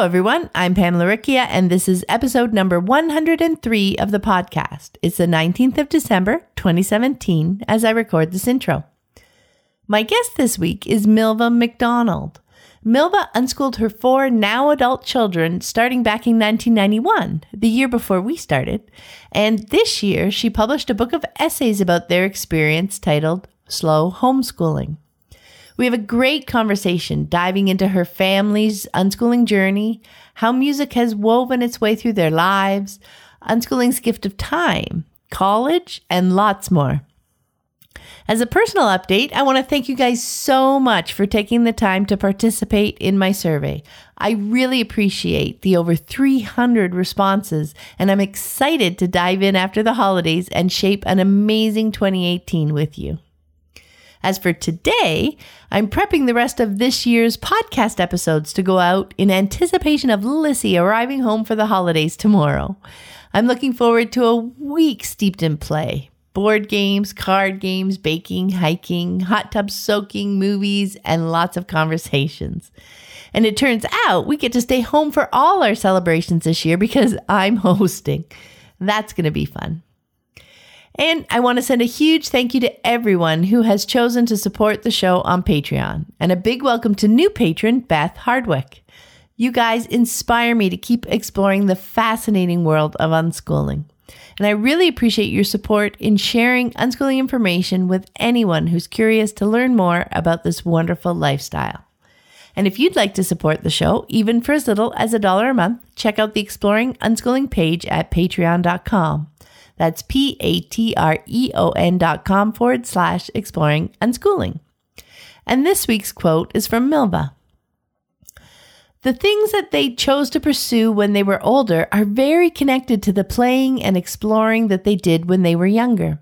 Hello, everyone. I'm Pam Laricchia, and this is episode number 103 of the podcast. It's the 19th of December, 2017, as I record this intro. My guest this week is Milva McDonald. Milva unschooled her four now adult children starting back in 1991, the year before we started. And this year, she published a book of essays about their experience titled Slow Homeschooling. We have a great conversation diving into her family's unschooling journey, how music has woven its way through their lives, unschooling's gift of time, college, and lots more. As a personal update, I want to thank you guys so much for taking the time to participate in my survey. I really appreciate the over 300 responses, and I'm excited to dive in after the holidays and shape an amazing 2018 with you. As for today, I'm prepping the rest of this year's podcast episodes to go out in anticipation of Lissy arriving home for the holidays tomorrow. I'm looking forward to a week steeped in play. Board games, card games, baking, hiking, hot tub soaking, movies, and lots of conversations. And it turns out we get to stay home for all our celebrations this year because I'm hosting. That's going to be fun. And I want to send a huge thank you to everyone who has chosen to support the show on Patreon. And a big welcome to new patron, Beth Hardwick. You guys inspire me to keep exploring the fascinating world of unschooling. And I really appreciate your support in sharing unschooling information with anyone who's curious to learn more about this wonderful lifestyle. And if you'd like to support the show, even for as little as a dollar a month, check out the Exploring Unschooling page at patreon.com. That's P A T R E O N dot com forward slash exploring unschooling. And this week's quote is from Milva. The things that they chose to pursue when they were older are very connected to the playing and exploring that they did when they were younger.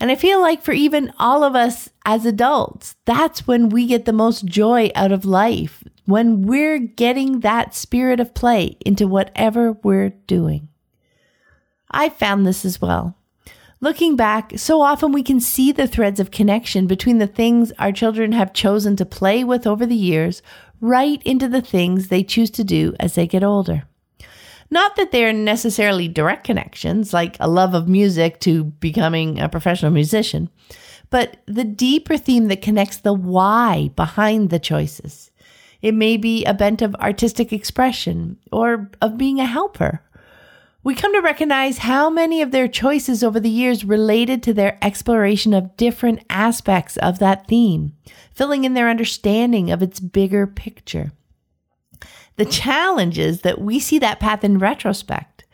And I feel like for even all of us as adults, that's when we get the most joy out of life, when we're getting that spirit of play into whatever we're doing. I found this as well. Looking back, so often we can see the threads of connection between the things our children have chosen to play with over the years right into the things they choose to do as they get older. Not that they are necessarily direct connections, like a love of music to becoming a professional musician, but the deeper theme that connects the why behind the choices. It may be a bent of artistic expression or of being a helper we come to recognize how many of their choices over the years related to their exploration of different aspects of that theme, filling in their understanding of its bigger picture. The challenge is that we see that path in retrospect.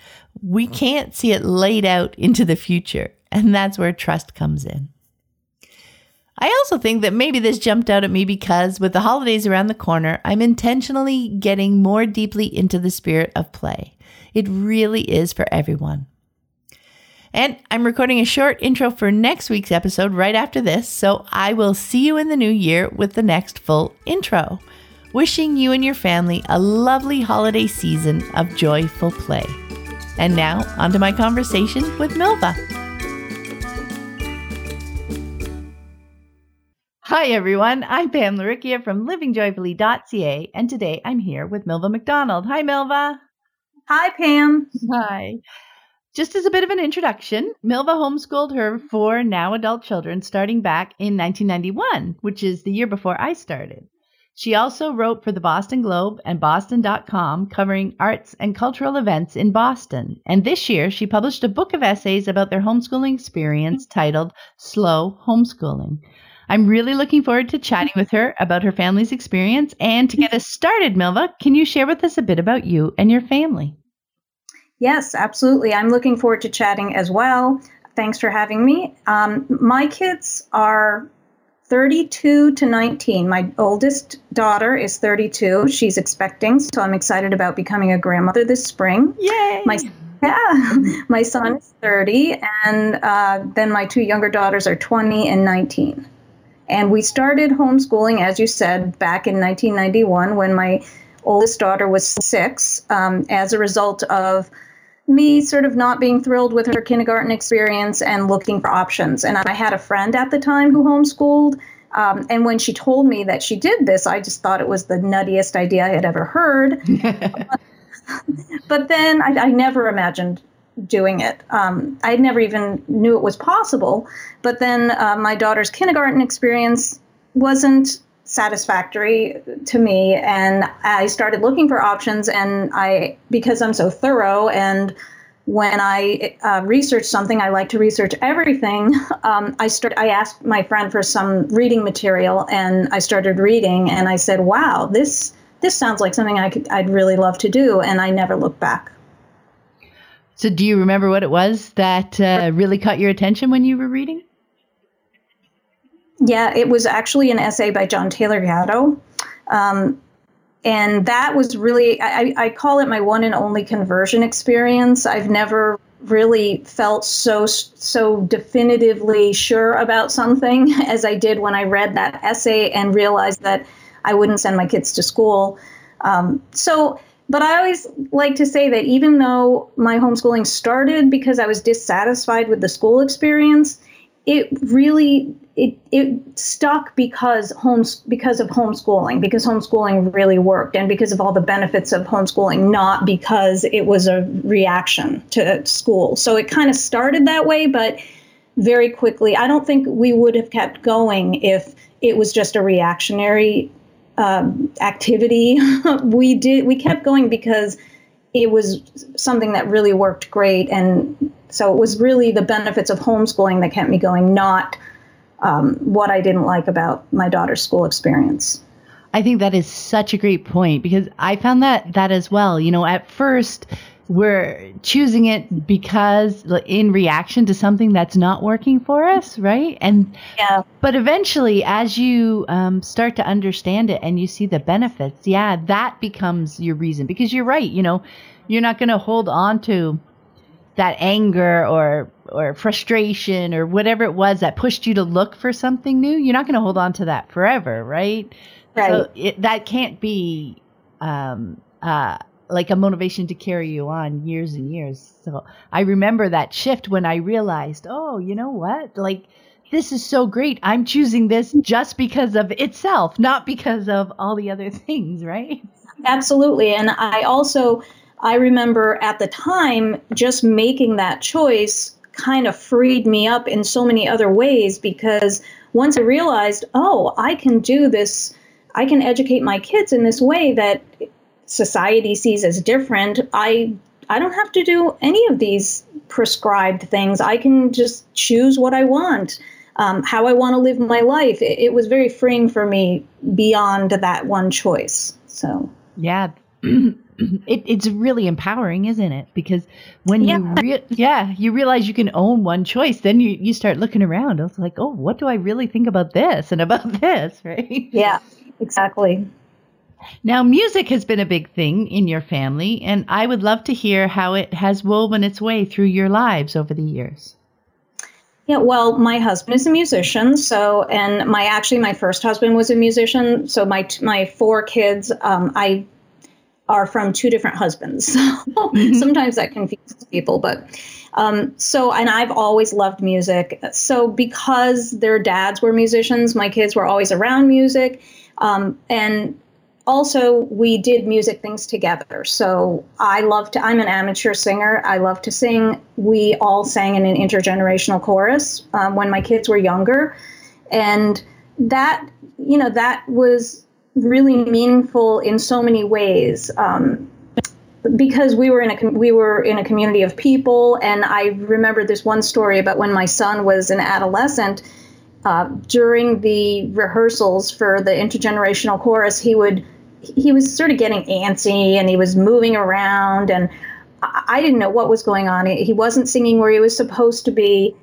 We can't see it laid out into the future, and that's where trust comes in. I also think that maybe this jumped out at me because with the holidays around the corner, I'm intentionally getting more deeply into the spirit of play. It really is for everyone. And I'm recording a short intro for next week's episode right after this, so I will see you in the new year with the next full intro. Wishing you and your family a lovely holiday season of joyful play. And now, on to my conversation with Milva. Hi, everyone. I'm Pam Laricchia from livingjoyfully.ca, and today I'm here with Milva McDonald. Hi, Milva. Hi, Pam. Hi. Just as a bit of an introduction, Milva homeschooled her four now adult children starting back in 1991, which is the year before I started. She also wrote for the Boston Globe and Boston.com covering arts and cultural events in Boston. And this year, she published a book of essays about their homeschooling experience titled Slow Homeschooling. I'm really looking forward to chatting with her about her family's experience. And to get us started, Milva, can you share with us a bit about you and your family? Yes, absolutely. I'm looking forward to chatting as well. Thanks for having me. Um, my kids are 32 to 19. My oldest daughter is 32. She's expecting, so I'm excited about becoming a grandmother this spring. Yay! My yeah, my son is 30, and uh, then my two younger daughters are 20 and 19. And we started homeschooling, as you said, back in 1991 when my oldest daughter was six, um, as a result of me sort of not being thrilled with her kindergarten experience and looking for options. And I had a friend at the time who homeschooled. Um, and when she told me that she did this, I just thought it was the nuttiest idea I had ever heard. but then I, I, never imagined doing it. Um, I never even knew it was possible. But then uh, my daughter's kindergarten experience wasn't satisfactory to me and I started looking for options and I because I'm so thorough and when I uh, research something, I like to research everything. Um, I start. I asked my friend for some reading material, and I started reading. And I said, "Wow, this this sounds like something I could, I'd really love to do." And I never looked back. So, do you remember what it was that uh, really caught your attention when you were reading? Yeah, it was actually an essay by John Taylor Gatto. Um, and that was really, I, I call it my one and only conversion experience. I've never really felt so so definitively sure about something as I did when I read that essay and realized that I wouldn't send my kids to school. Um, so, but I always like to say that even though my homeschooling started because I was dissatisfied with the school experience, it really it, it stuck because homes because of homeschooling because homeschooling really worked and because of all the benefits of homeschooling not because it was a reaction to school. So it kind of started that way but very quickly i don't think we would have kept going if it was just a reactionary um, activity we did we kept going because it was something that really worked great and so it was really the benefits of homeschooling that kept me going, not um, what I didn't like about my daughter's school experience. I think that is such a great point because I found that that as well. You know, at first we're choosing it because in reaction to something that's not working for us, right? And yeah, but eventually, as you um, start to understand it and you see the benefits, yeah, that becomes your reason because you're right. You know, you're not going to hold on to that anger or or frustration or whatever it was that pushed you to look for something new, you're not going to hold on to that forever, right? Right. So it, that can't be um, uh, like a motivation to carry you on years and years. So I remember that shift when I realized, oh, you know what? Like this is so great. I'm choosing this just because of itself, not because of all the other things, right? Absolutely. And I also I remember at the time just making that choice kind of freed me up in so many other ways because once I realized, oh, I can do this, I can educate my kids in this way that society sees as different. I I don't have to do any of these prescribed things. I can just choose what I want, um, how I want to live my life. It, it was very freeing for me beyond that one choice. So yeah. it, it's really empowering, isn't it? Because when yeah. you re- yeah you realize you can own one choice, then you you start looking around. It's like, oh, what do I really think about this and about this, right? Yeah, exactly. Now, music has been a big thing in your family, and I would love to hear how it has woven its way through your lives over the years. Yeah, well, my husband is a musician, so and my actually my first husband was a musician, so my my four kids, um, I are from two different husbands. mm-hmm. Sometimes that confuses people, but um, so and I've always loved music. So because their dads were musicians, my kids were always around music, um, and also we did music things together. So I love to. I'm an amateur singer. I love to sing. We all sang in an intergenerational chorus um, when my kids were younger, and that you know that was really meaningful in so many ways. Um, because we were in a we were in a community of people, and I remember this one story about when my son was an adolescent. Uh, during the rehearsals for the intergenerational chorus, he would he was sort of getting antsy and he was moving around, and I, didn't know what was going on. He wasn't singing where he was supposed to be,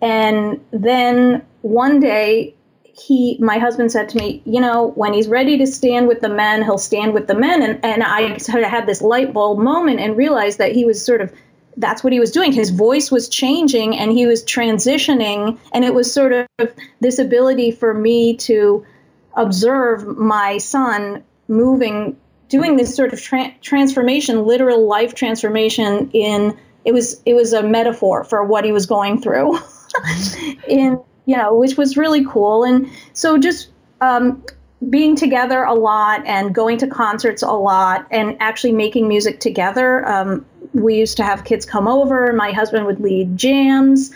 and then one day he my husband said to me you know when he's ready to stand with the men he'll stand with the men. And, and i sort of had this light bulb moment and realized that he was sort of that's what he was doing. His voice was changing and he was transitioning. And it was sort of this ability for me to observe my son moving doing this sort of tra- transformation literal life transformation in it was it was a metaphor for what he was going through in you know, which was really cool. And so just um, being together a lot and going to concerts a lot and actually making music together. Um, we used to have kids come over. My husband would lead jams.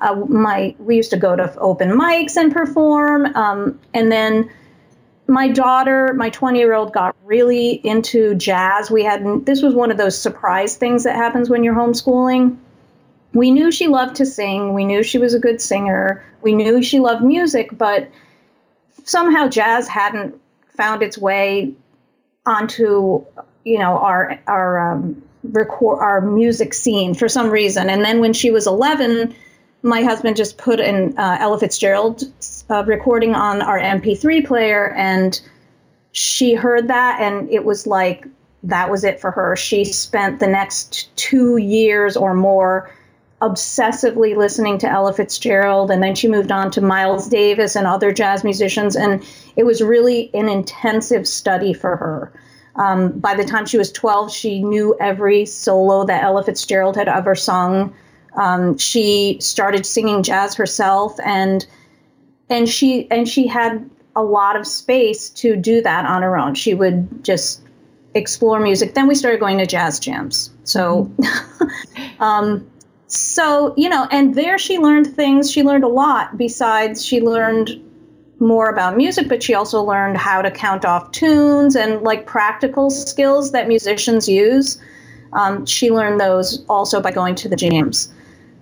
Uh, my we used to go to open mics and perform. Um, and then my daughter, my 20 year old, got really into jazz. We had this was one of those surprise things that happens when you're homeschooling we knew she loved to sing. We knew she was a good singer. We knew she loved music, but somehow jazz hadn't found its way onto you know our our um, record our music scene for some reason. And then when she was 11, my husband just put an uh, Ella Fitzgerald uh, recording on our MP3 player, and she heard that, and it was like that was it for her. She spent the next two years or more obsessively listening to Ella Fitzgerald, and then she moved on to Miles Davis and other jazz musicians, and it was really an intensive study for her. Um, by the time she was 12, she knew every solo that Ella Fitzgerald had ever sung. Um, she started singing jazz herself, and and she and she had a lot of space to do that on her own. She would just explore music. Then we started going to jazz jams. So. um, so you know and there she learned things she learned a lot besides she learned more about music but she also learned how to count off tunes and like practical skills that musicians use um, she learned those also by going to the jams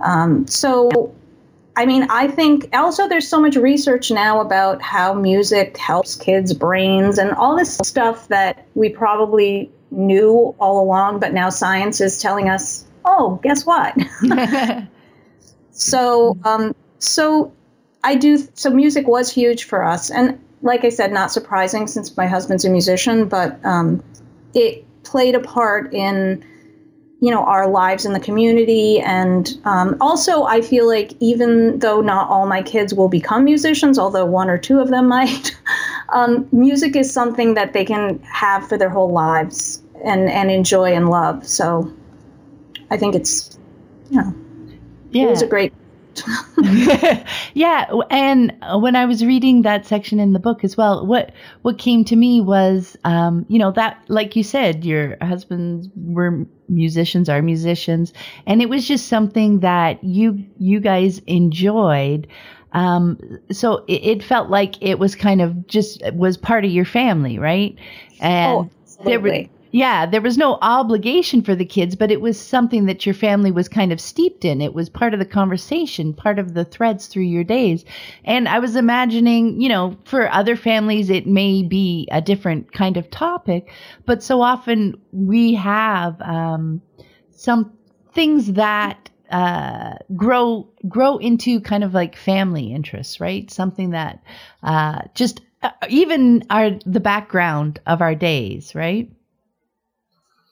um, so i mean i think also there's so much research now about how music helps kids brains and all this stuff that we probably knew all along but now science is telling us oh, guess what? so, um, so I do. So music was huge for us, and like I said, not surprising since my husband's a musician, but um, it played a part in you know our lives in the community and um, also i feel like even though not all my kids will become musicians although one or two of them might um, music is something that they can have for their whole lives and and enjoy and love so I think it's, you know, yeah. it was a great. yeah, and when I was reading that section in the book as well, what what came to me was, um, you know, that like you said, your husbands were musicians, are musicians, and it was just something that you you guys enjoyed. Um, so it, it, felt like it was kind of just was part of your family, right? And oh, there were yeah, there was no obligation for the kids, but it was something that your family was kind of steeped in. It was part of the conversation, part of the threads through your days. And I was imagining, you know, for other families, it may be a different kind of topic, but so often we have um, some things that uh, grow grow into kind of like family interests, right? Something that uh, just uh, even are the background of our days, right?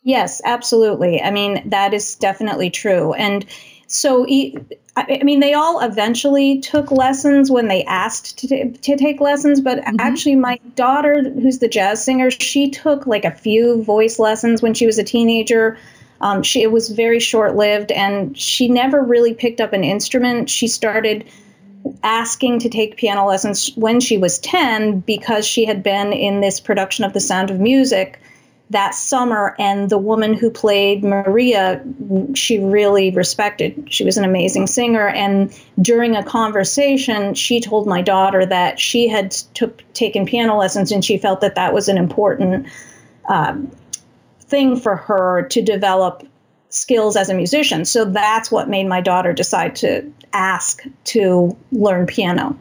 Yes, absolutely. I mean, that is definitely true. And so, I mean, they all eventually took lessons when they asked to, t- to take lessons. But mm-hmm. actually, my daughter, who's the jazz singer, she took like a few voice lessons when she was a teenager. Um, she it was very short lived, and she never really picked up an instrument. She started asking to take piano lessons when she was 10 because she had been in this production of The Sound of Music that summer and the woman who played maria she really respected. She was an amazing singer and during a conversation she told my daughter that she had took, taken piano lessons and she felt that that was an important um, thing for her to develop skills as a musician. So that's what made my daughter decide to ask to learn piano.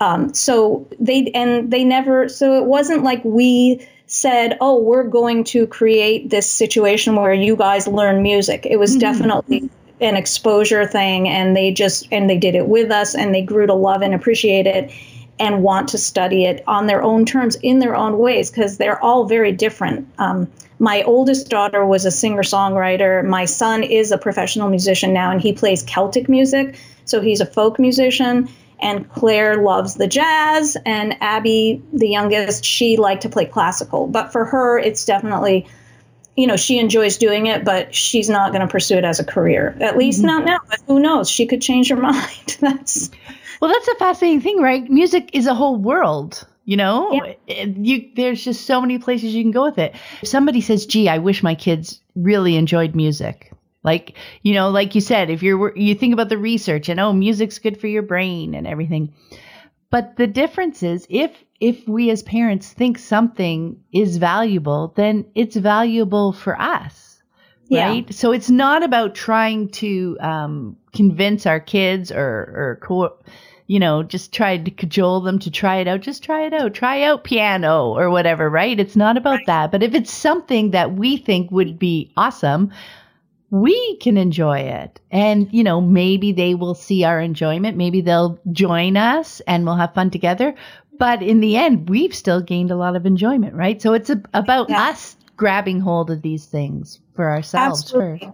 Um, so they and they never so it wasn't like we said, "Oh, we're going to create this situation where you guys learn music." It was mm-hmm. definitely an exposure thing and they just and they did it with us and they grew to love and appreciate it. and want to study it on their own terms in their own ways because they're all very different. Um, my oldest daughter was a singer songwriter. My son is a professional musician now and he plays Celtic music. So he's a folk musician. And Claire loves the jazz. And Abby, the youngest, she liked to play classical. But for her, it's definitely you know, she enjoys doing it, but she's not going to pursue it as a career. At least mm-hmm. not now. But who knows? She could change her mind. that's well, that's a fascinating thing, right? Music is a whole world. You know, yeah. you there's just so many places you can go with it. If somebody says, "Gee, I wish my kids really enjoyed music," like you know, like you said, if you're you think about the research and oh, music's good for your brain and everything, but the difference is if if we as parents think something is valuable, then it's valuable for us. Right. Yeah. So it's not about trying to um, convince our kids or, or co- you know, just try to cajole them to try it out. Just try it out. Try out piano or whatever, right? It's not about right. that. But if it's something that we think would be awesome, we can enjoy it. And, you know, maybe they will see our enjoyment. Maybe they'll join us and we'll have fun together. But in the end, we've still gained a lot of enjoyment, right? So it's a, about yeah. us grabbing hold of these things for ourselves Absolutely. first.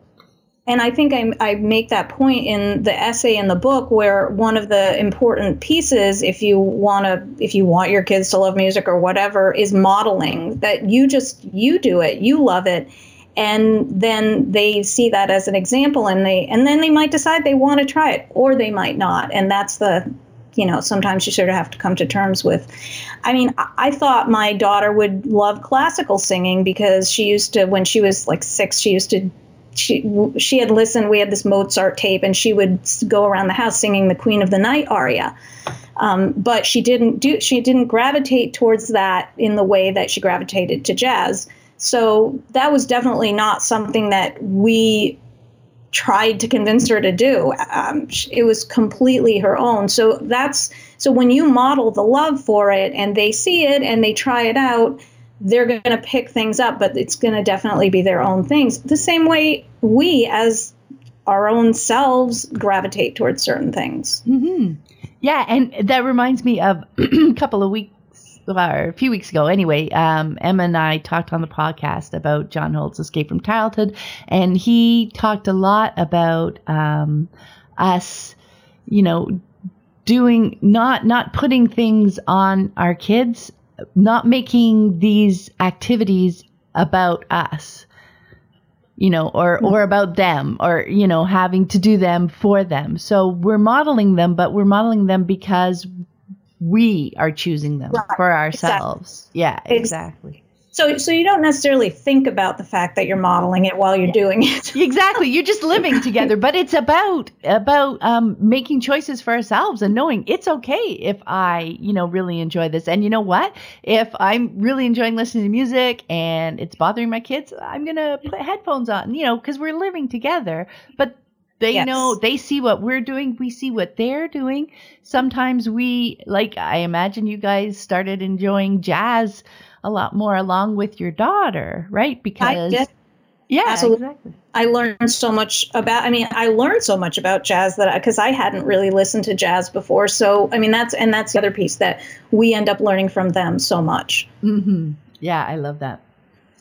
And I think I, I, make that point in the essay in the book where one of the important pieces, if you want to, if you want your kids to love music or whatever, is modeling that you just, you do it, you love it and then they see that as an example and they and then they might decide they want to try it or they might not. And that's the you know sometimes you sort of have to come to terms with. I mean i thought my daughter would love classical singing because she used to when she was like six she used to she she had listened we had this mozart tape and she would go around the house singing the queen of the night aria. Um, but she didn't do she didn't gravitate towards that in the way that she gravitated to jazz so that was definitely not something that we tried to convince her to do. Um, it was completely her own. So that's so when you model the love for it and they see it and they try it out, they're going to pick things up, but it's going to definitely be their own things. The same way we, as our own selves, gravitate towards certain things. Mm-hmm. Yeah, and that reminds me of a couple of weeks a few weeks ago, anyway, um, Emma and I talked on the podcast about John Holt's Escape from Childhood, and he talked a lot about um, us, you know, doing not not putting things on our kids, not making these activities about us you know, or, or about them or, you know, having to do them for them. So we're modeling them, but we're modeling them because we are choosing them right. for ourselves. Exactly. Yeah, exactly. So, so you don't necessarily think about the fact that you're modeling it while you're yeah. doing it. exactly. You're just living together, but it's about about um, making choices for ourselves and knowing it's okay if I, you know, really enjoy this. And you know what? If I'm really enjoying listening to music and it's bothering my kids, I'm gonna put headphones on. You know, because we're living together. But they yes. know, they see what we're doing, we see what they're doing. Sometimes we, like, I imagine you guys started enjoying jazz a lot more along with your daughter, right? Because. Yeah, Absolutely. exactly. I learned so much about. I mean, I learned so much about jazz that because I, I, hadn't really listened to jazz before. So, I mean, that's and that's the other piece that we end up learning from them so much. Mm-hmm. Yeah, I love that.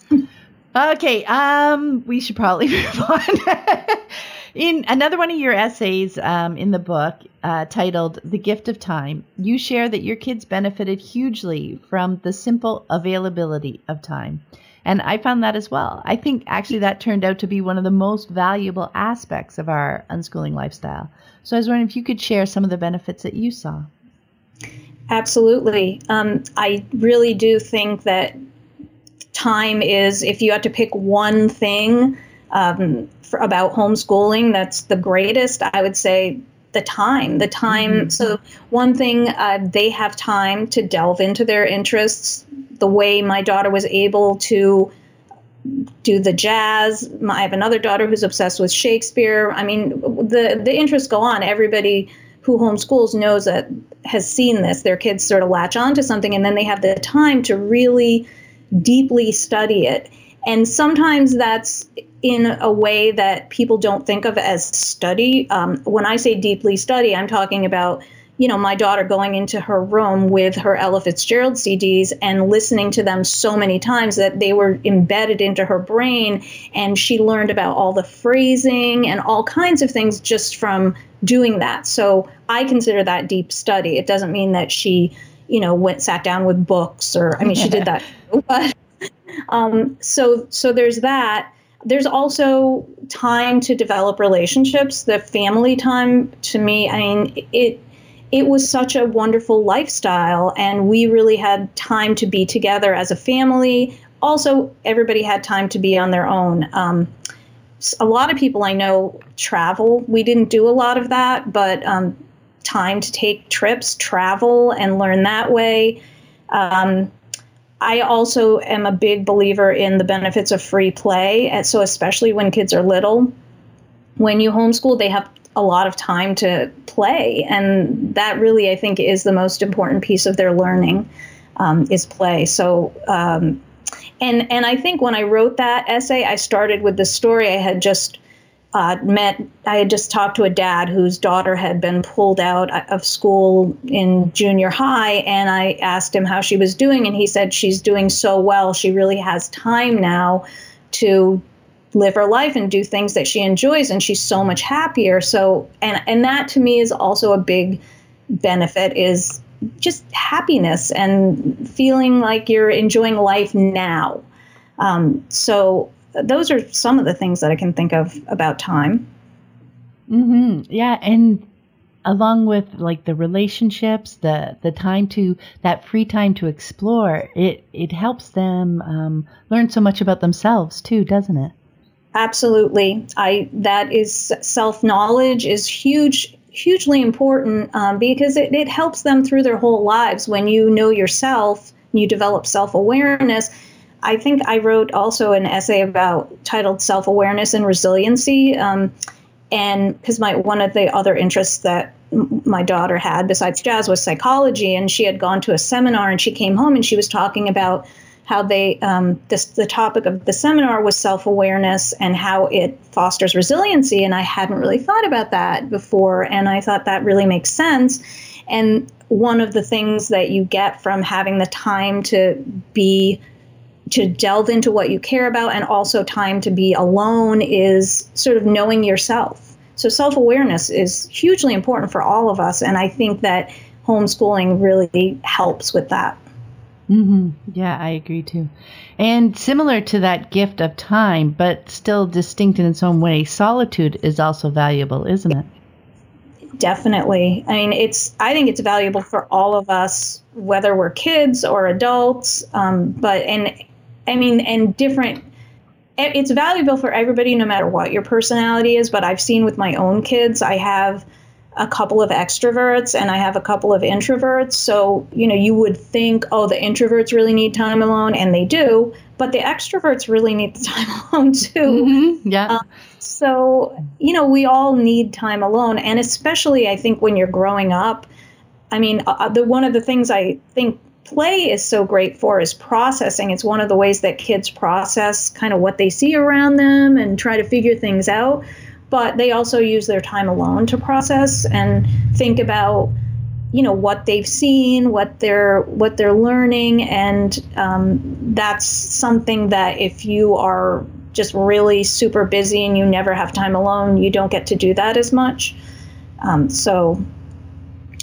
okay, um, we should probably move on. In another one of your essays um, in the book, uh, titled The Gift of Time, you share that your kids benefited hugely from the simple availability of time. And I found that as well. I think actually that turned out to be one of the most valuable aspects of our unschooling lifestyle. So I was wondering if you could share some of the benefits that you saw. Absolutely. Um, I really do think that time is, if you had to pick one thing um, for, about homeschooling that's the greatest, I would say the time. The time. Mm-hmm. So, one thing, uh, they have time to delve into their interests. The way my daughter was able to do the jazz. I have another daughter who's obsessed with Shakespeare. I mean, the the interests go on. Everybody who homeschools knows that has seen this. Their kids sort of latch on to something, and then they have the time to really deeply study it. And sometimes that's in a way that people don't think of as study. Um, when I say deeply study, I'm talking about you know, my daughter going into her room with her Ella Fitzgerald CDs and listening to them so many times that they were embedded into her brain. And she learned about all the phrasing and all kinds of things just from doing that. So I consider that deep study. It doesn't mean that she, you know, went sat down with books or, I mean, she did that, but um, so so there's that. There's also time to develop relationships. The family time to me i mean it it was such a wonderful lifestyle and we really had time to be together as a family. Also everybody had time to be on their own. Um, a lot of people i know travel. We didn't do a lot of that but um, time to take trips travel and learn that way. Um, I also am a big believer in the benefits of free play. And so, especially when kids are little, when you homeschool, they have a lot of time to play. And that really, I think, is the most important piece of their learning um, is play. So, um, and, and I think when I wrote that essay, I started with the story I had just uh, met I had just talked to a dad whose daughter had been pulled out of school in junior high, and I asked him how she was doing, and he said she's doing so well. She really has time now to live her life and do things that she enjoys, and she's so much happier. So, and and that to me is also a big benefit is just happiness and feeling like you're enjoying life now. Um, so those are some of the things that I can think of about time. Mm-hmm. Yeah, and along with like the relationships, the the time to that free time to explore, it it helps them um, learn so much about themselves too, doesn't it? Absolutely. I that is self knowledge is huge hugely important um, because it, it helps them through their whole lives when you know yourself you develop self-awareness I think I wrote also an essay about titled self awareness and resiliency. Um, and because my one of the other interests that my daughter had besides jazz was psychology, and she had gone to a seminar and she came home and she was talking about how they um, this, the topic of the seminar was self-awareness and how it fosters resiliency and i hadn't really thought about that before and i thought that really makes sense and one of the things that you get from having the time to be to delve into what you care about and also time to be alone is sort of knowing yourself. So self awareness is hugely important for all of us. And I think that homeschooling really helps with that. Mm-hmm. Yeah, I agree too. And similar to that gift of time, but still distinct in its own way, solitude is also valuable, isn't it? Definitely. I mean, it's. I think it's valuable for all of us, whether we're kids or adults. Um, but and I mean, and different. It's valuable for everybody, no matter what your personality is. But I've seen with my own kids, I have a couple of extroverts and I have a couple of introverts. So, you know, you would think, oh, the introverts really need time alone, and they do, but the extroverts really need the time alone too. Mm-hmm. Yeah. Uh, so, you know, we all need time alone. And especially, I think, when you're growing up, I mean, uh, the one of the things I think play is so great for is processing. It's one of the ways that kids process kind of what they see around them and try to figure things out. But they also use their time alone to process and think about, you know, what they've seen, what they're what they're learning, and um, that's something that if you are just really super busy and you never have time alone, you don't get to do that as much. Um, so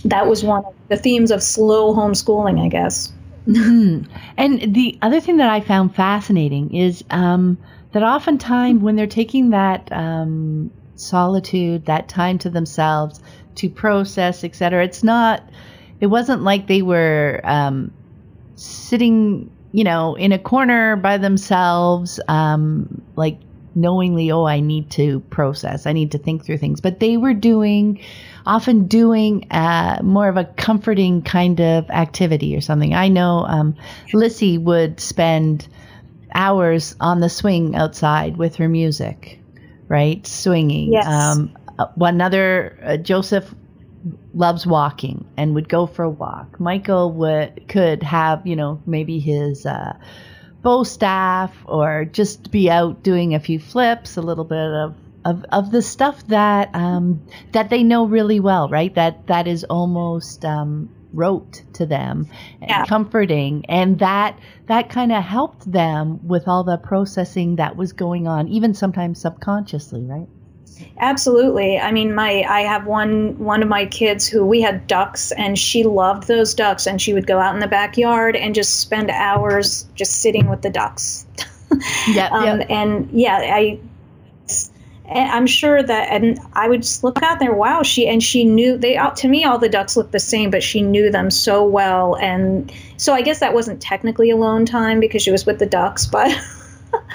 that was one the themes of slow homeschooling, I guess. Mm-hmm. And the other thing that I found fascinating is um, that oftentimes when they're taking that um, solitude, that time to themselves to process, etc., it's not. It wasn't like they were um, sitting, you know, in a corner by themselves, um, like knowingly, oh, I need to process, I need to think through things. But they were doing often doing uh, more of a comforting kind of activity or something. I know um, Lissy would spend hours on the swing outside with her music, right? Swinging. Yes. Um, one other, uh, Joseph loves walking and would go for a walk. Michael would could have, you know, maybe his uh, bow staff or just be out doing a few flips, a little bit of of, of the stuff that um, that they know really well, right? That that is almost um, rote to them and yeah. comforting, and that that kind of helped them with all the processing that was going on, even sometimes subconsciously, right? Absolutely. I mean, my I have one one of my kids who we had ducks, and she loved those ducks, and she would go out in the backyard and just spend hours just sitting with the ducks. yeah, um, yep. And yeah, I I'm sure that, and I would just look out there. Wow, she and she knew they. To me, all the ducks looked the same, but she knew them so well, and so I guess that wasn't technically alone time because she was with the ducks, but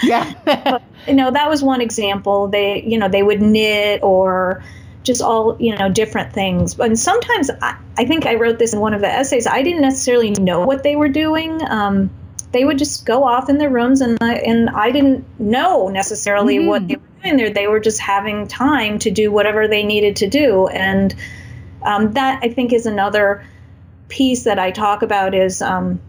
yeah, but, you know that was one example. They, you know, they would knit or just all you know different things. And sometimes I, I think I wrote this in one of the essays. I didn't necessarily know what they were doing. Um, they would just go off in their rooms, and I, and I didn't know necessarily mm-hmm. what they were doing there. They were just having time to do whatever they needed to do, and um, that I think is another piece that I talk about is um,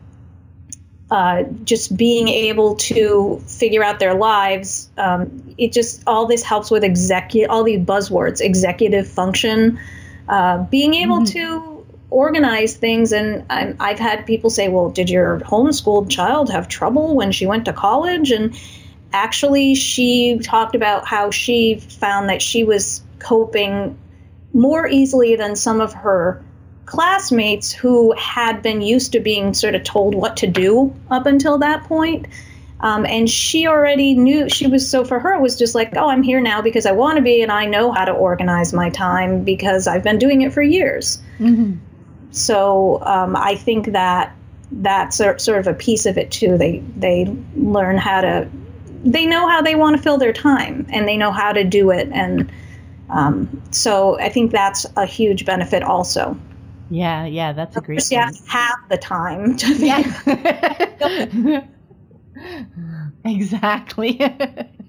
uh, just being able to figure out their lives. Um, it just all this helps with executive all these buzzwords, executive function, uh, being able mm-hmm. to organize things. And i I've had people say, well, did your homeschooled child have trouble when she went to college? And actually, she talked about how she found that she was coping more easily than some of her classmates who had been used to being sort of told what to do up until that point. Um, and she already knew she was so for her it was just like oh i'm here now because i want to be and i know how to organize my time because i've been doing it for years mm-hmm so um, I think that that's sort of a piece of it too. They they learn how to they know how they want to fill their time and they know how to do it and um, so I think that's a huge benefit also. Yeah, yeah, that's a great. Yeah, half the time to. Yeah. exactly.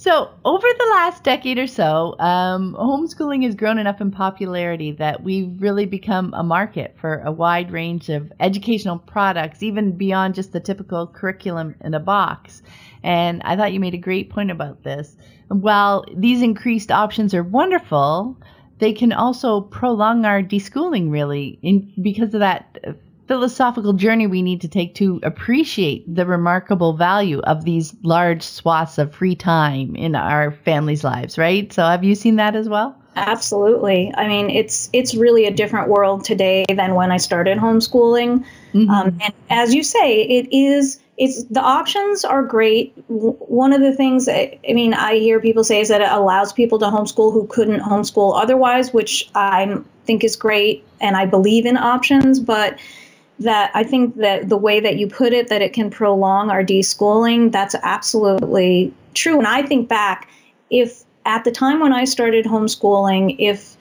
So, over the last decade or so, um, homeschooling has grown enough in popularity that we've really become a market for a wide range of educational products, even beyond just the typical curriculum in a box. And I thought you made a great point about this. While these increased options are wonderful, they can also prolong our deschooling, really, in, because of that philosophical journey we need to take to appreciate the remarkable value of these large swaths of free time in our families' lives, right? So have you seen that as well? Absolutely. I mean, it's it's really a different world today than when I started homeschooling. Mm-hmm. Um, and as you say, it is it's the options are great. One of the things I mean, I hear people say is that it allows people to homeschool who couldn't homeschool otherwise, which I think is great, and I believe in options, but that I think that the way that you put it, that it can prolong our deschooling, that's absolutely true. And I think back, if at the time when I started homeschooling, if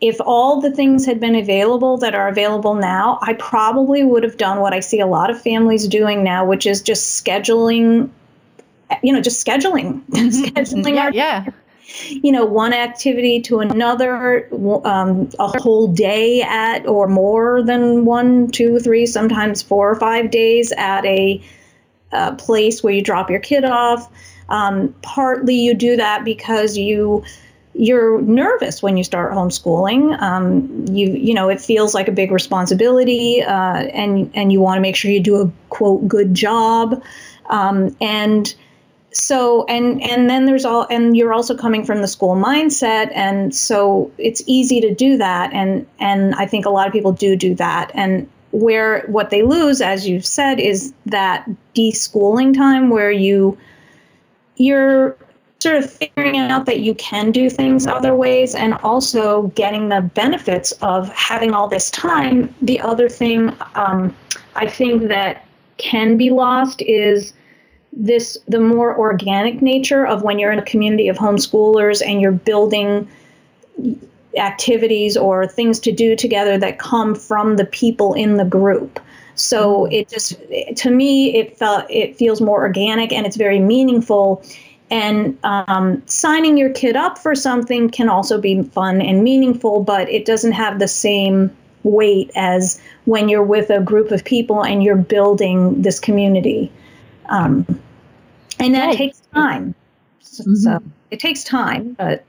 if all the things had been available that are available now, I probably would have done what I see a lot of families doing now, which is just scheduling, you know, just scheduling, scheduling yeah, our yeah. you know, one activity to another, um, a whole day at or more than one, two, three, sometimes four or five days at a, a place where you drop your kid off. Um, partly you do that because you you're nervous when you start homeschooling. Um, you you know it feels like a big responsibility, uh, and and you want to make sure you do a quote good job, um, and so and and then there's all and you're also coming from the school mindset and so it's easy to do that and and I think a lot of people do do that and where what they lose as you've said is that deschooling time where you you're sort of figuring out that you can do things other ways and also getting the benefits of having all this time the other thing um, i think that can be lost is this the more organic nature of when you're in a community of homeschoolers and you're building activities or things to do together that come from the people in the group. So mm-hmm. it just to me it felt it feels more organic and it's very meaningful. And um, signing your kid up for something can also be fun and meaningful, but it doesn't have the same weight as when you're with a group of people and you're building this community. Um, and that right. takes time. So, mm-hmm. so it takes time, but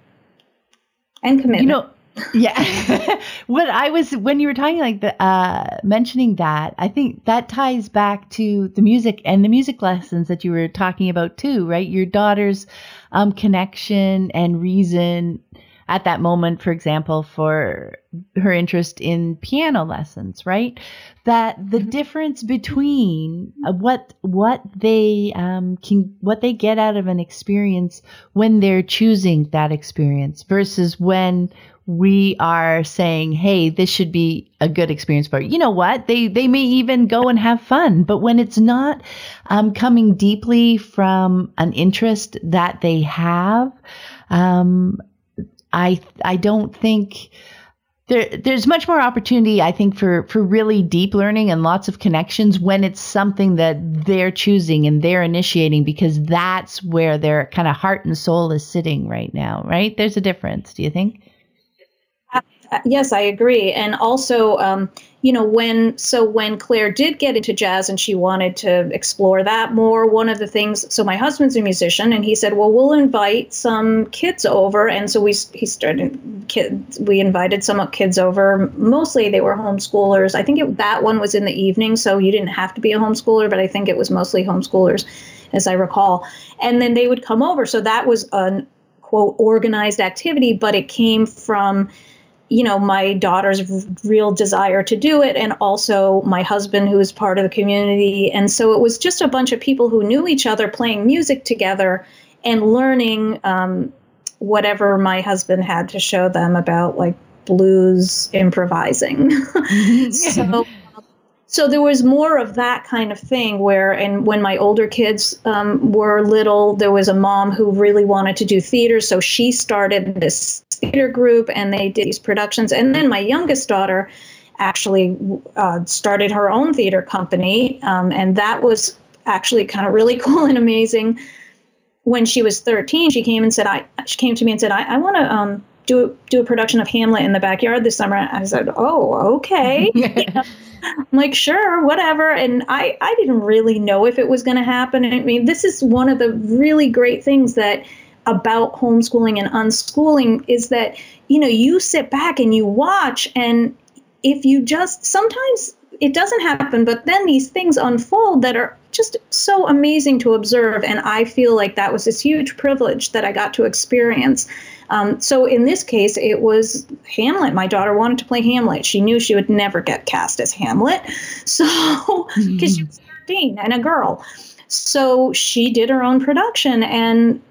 and commitment. You know, yeah. what I was when you were talking like the uh mentioning that, I think that ties back to the music and the music lessons that you were talking about too, right? Your daughter's um connection and reason at that moment, for example, for her interest in piano lessons, right? That the mm-hmm. difference between uh, what what they um, can what they get out of an experience when they're choosing that experience versus when we are saying, "Hey, this should be a good experience for you." You know what? They they may even go and have fun, but when it's not um, coming deeply from an interest that they have, um, I I don't think there there's much more opportunity I think for for really deep learning and lots of connections when it's something that they're choosing and they're initiating because that's where their kind of heart and soul is sitting right now, right? There's a difference, do you think? Yes, I agree. And also, um, you know, when so when Claire did get into jazz and she wanted to explore that more, one of the things. So my husband's a musician, and he said, "Well, we'll invite some kids over." And so we he started kids. We invited some kids over. Mostly they were homeschoolers. I think it, that one was in the evening, so you didn't have to be a homeschooler, but I think it was mostly homeschoolers, as I recall. And then they would come over. So that was a quote organized activity, but it came from you know my daughter's real desire to do it and also my husband who is part of the community. And so it was just a bunch of people who knew each other playing music together and learning um, whatever my husband had to show them about like blues improvising. So so there was more of that kind of thing where and when my older kids um, were little there was a mom who really wanted to do theater. So she started this theater group and they did these productions. And then my youngest daughter actually uh, started her own theater company um, and that was actually kind of really cool and amazing. When she was 13 she came and said i she came to me and said i, I want to um, do do a production of Hamlet in the backyard this summer. I said, "Oh, okay." I'm like, sure, whatever. And I, I didn't really know if it was going to happen. I mean, this is one of the really great things that about homeschooling and unschooling is that, you know, you sit back and you watch, and if you just sometimes it doesn't happen, but then these things unfold that are just so amazing to observe. And I feel like that was this huge privilege that I got to experience. Um, so in this case, it was Hamlet. My daughter wanted to play Hamlet. She knew she would never get cast as Hamlet. So, because she was 13 and a girl. So she did her own production and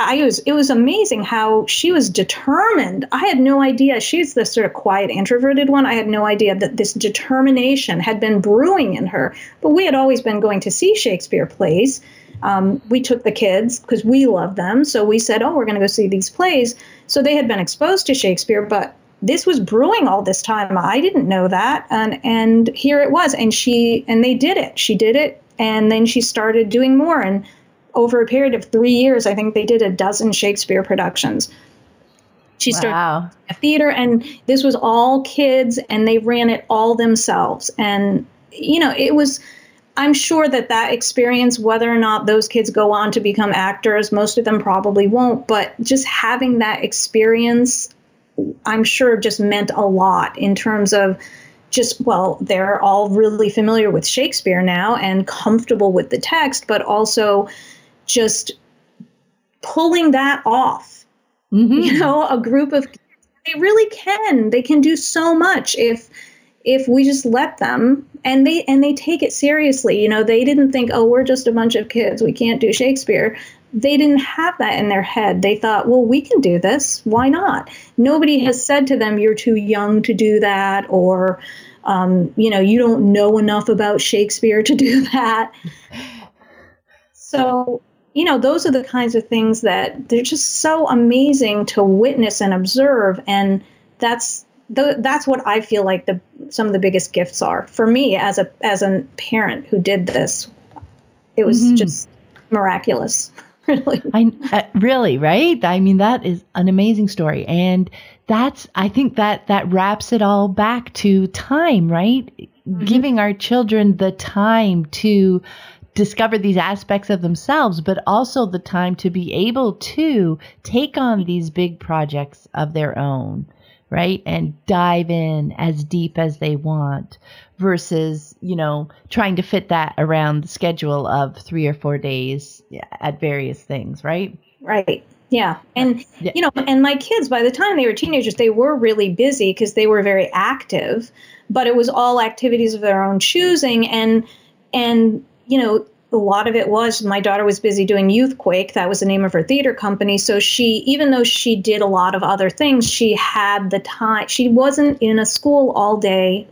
I was it was amazing how she was determined. I had no idea she's the sort of quiet introverted one. I had no idea that this determination had been brewing in her. But we had always been going to see Shakespeare plays. Um, we took the kids because we love them, so we said, "Oh, we're going to go see these plays." So they had been exposed to Shakespeare, but this was brewing all this time. I didn't know that, and and here it was. And she and they did it. She did it, and then she started doing more and over a period of three years, I think they did a dozen Shakespeare productions. She started wow. a theater, and this was all kids, and they ran it all themselves. And you know, it was. I'm sure that that experience, whether or not those kids go on to become actors, most of them probably won't. But just having that experience, I'm sure, just meant a lot in terms of just well they're all really familiar with shakespeare now and comfortable with the text but also just pulling that off. Mm-hmm. You know, a group of they really can. They can do so much if if we just let them and they and they take it seriously. You know, they didn't think, "Oh, we're just a bunch of kids. We can't do Shakespeare." They didn't have that in their head. They thought, "Well, we can do this. Why not?" Nobody has said to them, "You're too young to do that," or um, you know, you don't know enough about Shakespeare to do that. So you know, those are the kinds of things that they're just so amazing to witness and observe. And that's the, that's what I feel like the some of the biggest gifts are for me as a as a parent who did this. It was mm-hmm. just miraculous, really. I uh, really right. I mean, that is an amazing story, and that's I think that that wraps it all back to time, right? Mm-hmm. Giving our children the time to discover these aspects of themselves, but also the time to be able to take on these big projects of their own, right? And dive in as deep as they want versus, you know, trying to fit that around the schedule of three or four days at various things, right? Right. Yeah. And, yeah. you know, and my kids, by the time they were teenagers, they were really busy because they were very active, but it was all activities of their own choosing. And, and, you know, a lot of it was my daughter was busy doing Youthquake. That was the name of her theater company. So she, even though she did a lot of other things, she had the time. She wasn't in a school all day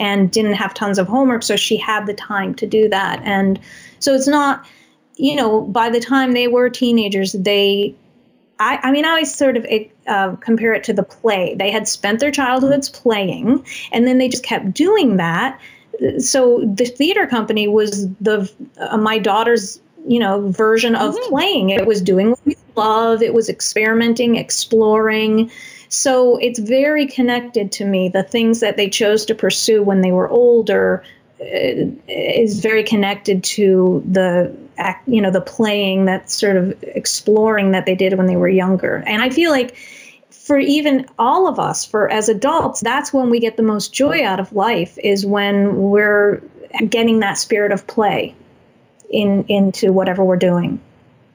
and didn't have tons of homework. So she had the time to do that. And so it's not, you know, by the time they were teenagers, they I, I, mean, I always sort of uh, compare it to the play. They had spent their childhoods playing, and then they just kept doing that. So the theater company was the uh, my daughter's you know version of mm-hmm. playing. It was doing what we love. It was experimenting, exploring. So it's very connected to me. The things that they chose to pursue when they were older uh, is very connected to the act, you know, the playing, that sort of exploring that they did when they were younger. And I feel like for even all of us, for as adults, that's when we get the most joy out of life is when we're getting that spirit of play in into whatever we're doing.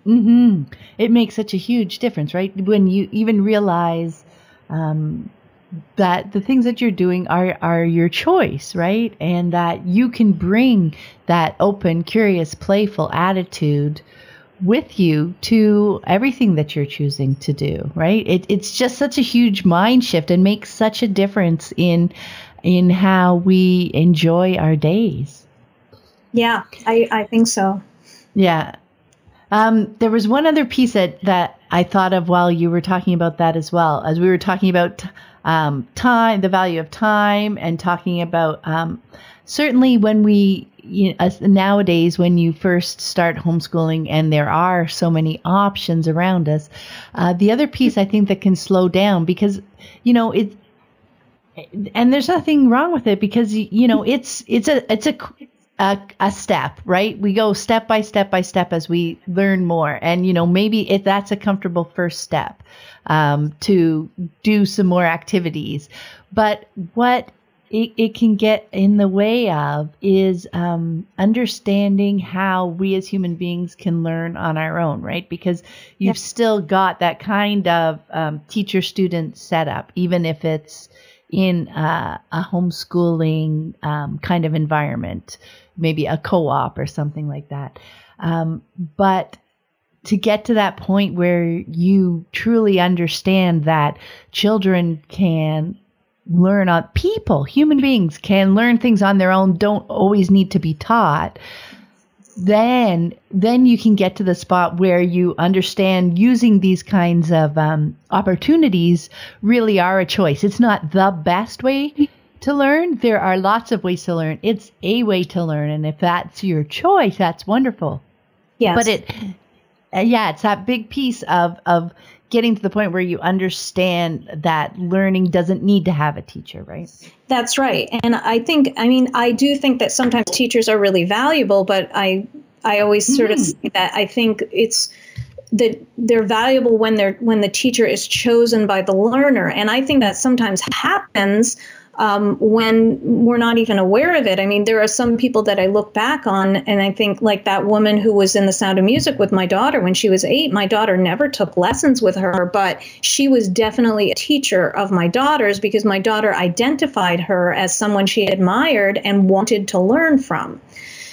Mm-hmm. It makes such a huge difference, right? When you even realize um, that the things that you're doing are are your choice, right? And that you can bring that open, curious, playful attitude with you to everything that you're choosing to do, right? It, it's just such a huge mind shift and makes such a difference in in how we enjoy our days. Yeah, I, I think so. Yeah. Um, there was one other piece that, that I thought of while you were talking about that as well, as we were talking about um, time, the value of time, and talking about um, certainly when we you know, nowadays when you first start homeschooling and there are so many options around us. Uh, the other piece I think that can slow down because you know it and there's nothing wrong with it because you know it's it's a it's a a, a, step, right? We go step by step by step as we learn more. And, you know, maybe if that's a comfortable first step um, to do some more activities. But what it, it can get in the way of is um, understanding how we as human beings can learn on our own, right? Because you've still got that kind of um, teacher student setup, even if it's in uh, a homeschooling um, kind of environment maybe a co-op or something like that. Um, but to get to that point where you truly understand that children can learn on people, human beings can learn things on their own, don't always need to be taught. Then, then you can get to the spot where you understand using these kinds of um, opportunities really are a choice. It's not the best way to learn. There are lots of ways to learn. It's a way to learn. And if that's your choice, that's wonderful. Yes. But it, uh, yeah, it's that big piece of, of getting to the point where you understand that learning doesn't need to have a teacher, right? That's right. And I think, I mean, I do think that sometimes teachers are really valuable, but I, I always sort mm. of say that I think it's, that they're valuable when they're when the teacher is chosen by the learner and i think that sometimes happens um, when we're not even aware of it. I mean, there are some people that I look back on and I think, like that woman who was in The Sound of Music with my daughter when she was eight. My daughter never took lessons with her, but she was definitely a teacher of my daughter's because my daughter identified her as someone she admired and wanted to learn from.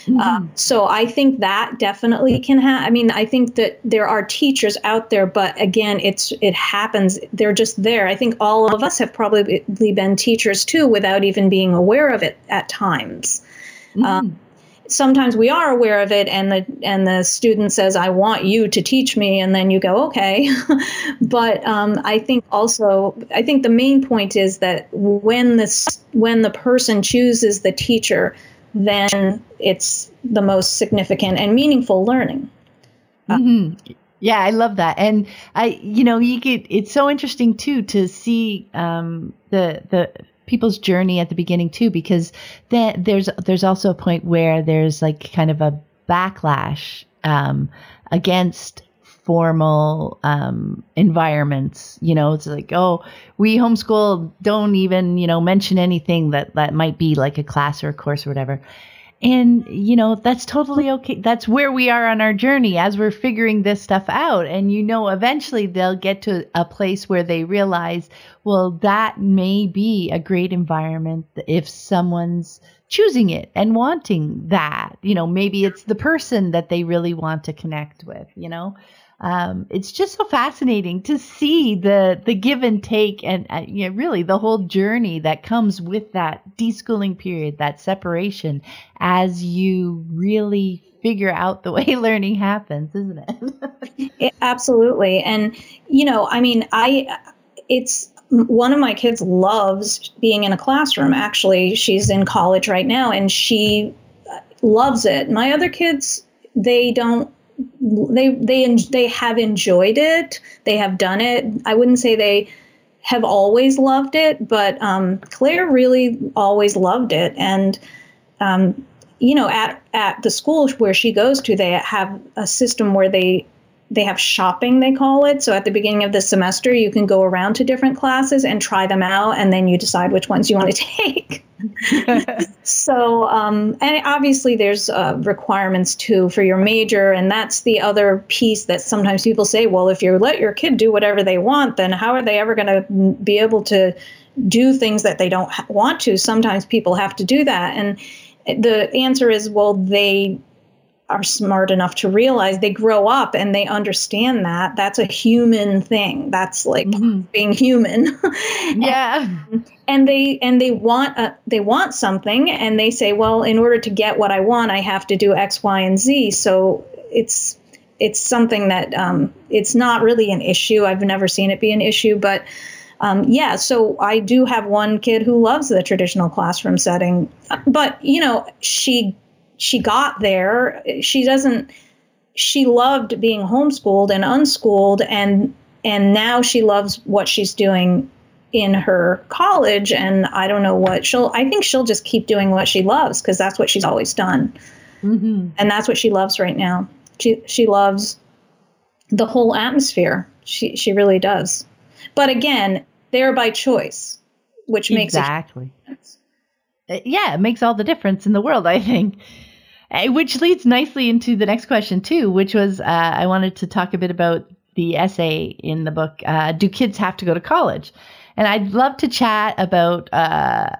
Mm-hmm. Uh, so I think that definitely can happen. I mean, I think that there are teachers out there, but again, it's it happens. They're just there. I think all of us have probably been teachers too, without even being aware of it at times. Mm-hmm. Um, sometimes we are aware of it and the and the student says i want you to teach me and then you go okay but um, i think also i think the main point is that when this when the person chooses the teacher then it's the most significant and meaningful learning. Mm-hmm. Yeah, I love that, and I, you know, you get it's so interesting too to see um, the the people's journey at the beginning too, because then there's there's also a point where there's like kind of a backlash um, against formal um, environments. You know, it's like, oh, we homeschool, don't even, you know, mention anything that, that might be like a class or a course or whatever. And, you know, that's totally okay. That's where we are on our journey as we're figuring this stuff out. And, you know, eventually they'll get to a place where they realize, well, that may be a great environment if someone's choosing it and wanting that. You know, maybe it's the person that they really want to connect with, you know? Um, it's just so fascinating to see the the give and take and uh, you know, really the whole journey that comes with that deschooling period, that separation, as you really figure out the way learning happens, isn't it? it absolutely, and you know, I mean, I it's one of my kids loves being in a classroom. Actually, she's in college right now, and she loves it. My other kids, they don't they they they have enjoyed it. They have done it. I wouldn't say they have always loved it, but um, Claire really always loved it. And um, you know, at at the school where she goes to, they have a system where they they have shopping they call it. So at the beginning of the semester you can go around to different classes and try them out and then you decide which ones you want to take. So um, and obviously there's uh, requirements too for your major and that's the other piece that sometimes people say well if you let your kid do whatever they want then how are they ever going to be able to do things that they don't want to? Sometimes people have to do that and the answer is well they are smart enough to realize they grow up and they understand that that's a human thing. That's like mm-hmm. being human. Yeah. and, and, they and they want a, they want something and they say well in order to get what i want i have to do x y and z. So it's it's something that um, it's not really an issue. I've never seen it be an issue but um, yeah, so I do have one kid who loves the traditional classroom setting, but you know, she she got there. She doesn't. She loved being homeschooled and unschooled, and and now she loves what she's doing in her college. And I don't know what she'll. I think she'll just keep doing what she loves because that's what she's always done, mm-hmm. and that's what she loves right now. She she loves the whole atmosphere. She she really does. But again, they're by choice, which makes it. exactly. Yeah, it makes all the difference in the world, I think. Eh, which leads nicely into the next question too, which was uh, I wanted to talk a bit about the essay in the book. Uh, Do kids have to go to college? And I'd love to chat about. Uh,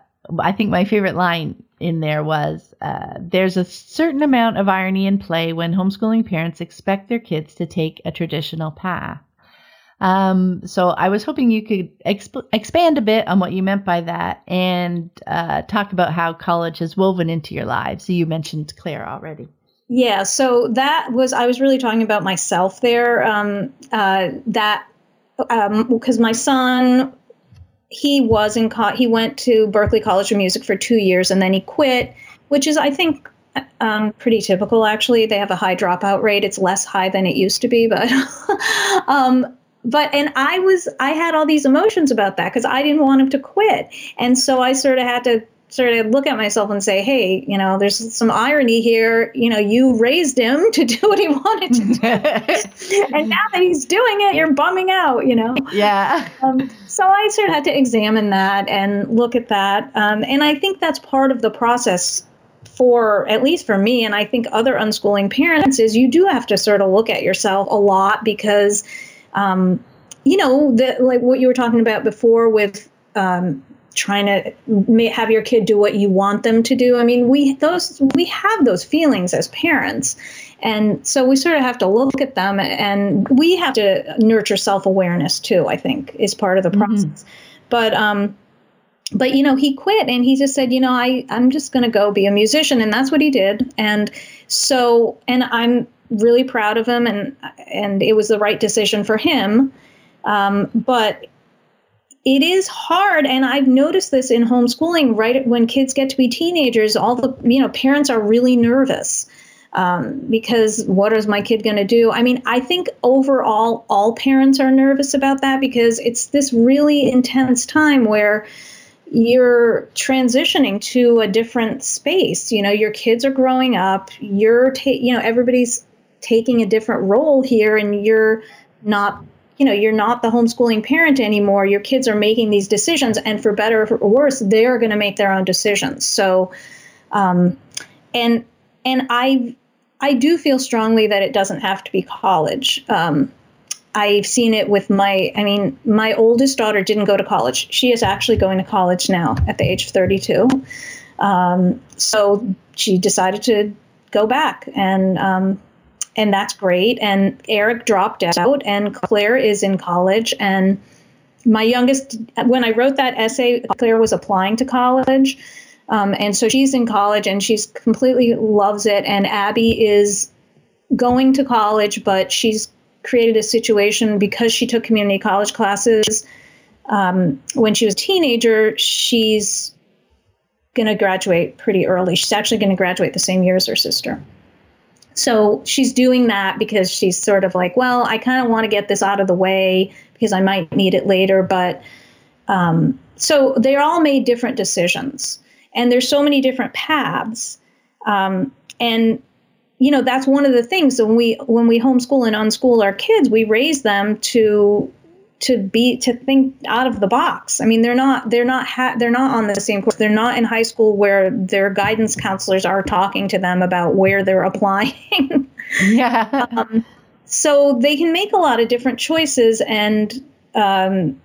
I think my favorite line in there was uh, there's a certain amount of irony in play when homeschooling parents expect their kids to take a traditional path. Um, so I was hoping you could exp- expand a bit on what you meant by that and uh, talk about how college has woven into your lives. So you mentioned Claire already. Yeah, so that was I was really talking about myself there. Um, uh, that because um, my son he was in co- he went to Berklee College of Music for two years and then he quit, which is I think um, pretty typical actually. They have a high dropout rate. It's less high than it used to be, but um, but and I was I had all these emotions about that because I didn't want him to quit, and so I sort of had to sort of look at myself and say, hey, you know, there's some irony here. You know, you raised him to do what he wanted to do, and now that he's doing it, you're bumming out. You know. Yeah. Um, so I sort of had to examine that and look at that, um, and I think that's part of the process for at least for me and i think other unschooling parents is you do have to sort of look at yourself a lot because um, you know, the, like what you were talking about before with um, trying to have your kid do what you want them to do. I mean, we those we have those feelings as parents, and so we sort of have to look at them, and we have to nurture self awareness too. I think is part of the mm-hmm. process, mm-hmm. but. Um, but you know he quit and he just said you know i i'm just going to go be a musician and that's what he did and so and i'm really proud of him, and and it was the right decision for him. Um, but it is hard, and I've noticed this in homeschooling. Right when kids get to be teenagers, all the you know parents are really nervous um, because what is my kid going to do? I mean, I think overall, all parents are nervous about that because it's this really intense time where you're transitioning to a different space. You know, your kids are growing up. You're, ta- you know, everybody's taking a different role here, and you're not, you know, you're not the homeschooling parent anymore. Your kids are making these decisions, and for better or worse, they're going to make their own decisions. So, um, and and I, I do feel strongly that it doesn't have to be college. Um, I've seen it with my, I mean, my oldest daughter didn't go to college. She is actually going to college now at the age of 32. Um, so she decided to go back and, um, and that's great. And Eric dropped out and Claire is in college and my youngest, when I wrote that essay, Claire was applying to college. Um, and so she's in college and she's completely loves it. And Abby is going to college, but she's created a situation because she took community college classes um, when she was a teenager. She's going to graduate pretty early. She's actually going to graduate the same year as her sister. So she's doing that because she's sort of like, well, I kind of want to get this out of the way because I might need it later. But um, so they all made different decisions, and there's so many different paths. Um, and you know that's one of the things when we when we homeschool and unschool our kids we raise them to to be to think out of the box. I mean they're not they're not ha- they're not on the same course. They're not in high school where their guidance counselors are talking to them about where they're applying. Yeah. Um, so they can make a lot of different choices and um,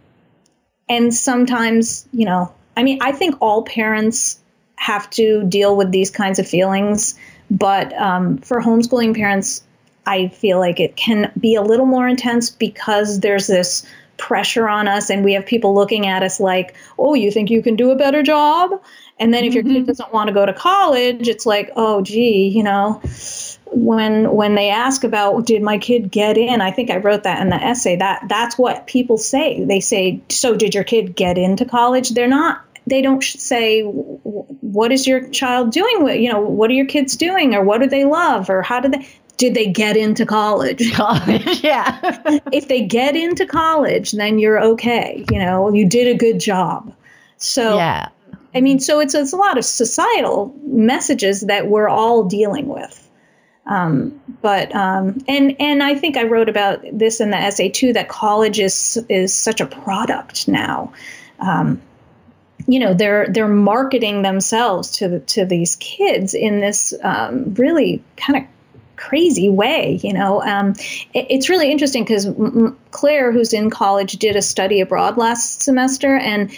and sometimes you know i mean i think all parents have to deal with these kinds of feelings but um, for homeschooling parents, I feel like it can be a little more intense because there's this pressure on us and we have people looking at us like, oh, you think you can do a better job? And then if your kid mm-hmm. doesn't want to go to college, it's like, oh, gee, you know, when when they ask about did my kid get in, I think I wrote that in the essay. That that's what people say. They say, so did your kid get into college? They're not they don't say what is your child doing you know what are your kids doing or what do they love or how do they did they get into college? College yeah. If they get into college then you're okay you know you did a good job. So yeah. I mean so it's, it's a lot of societal messages that we're all dealing with. Um, but um, and and I think I wrote about this in the essay too that college is is such a product now. Um, you know they're they're marketing themselves to to these kids in this um, really kind of crazy way you know? Um, it, it's really interesting because claire who's in college did a study abroad last semester and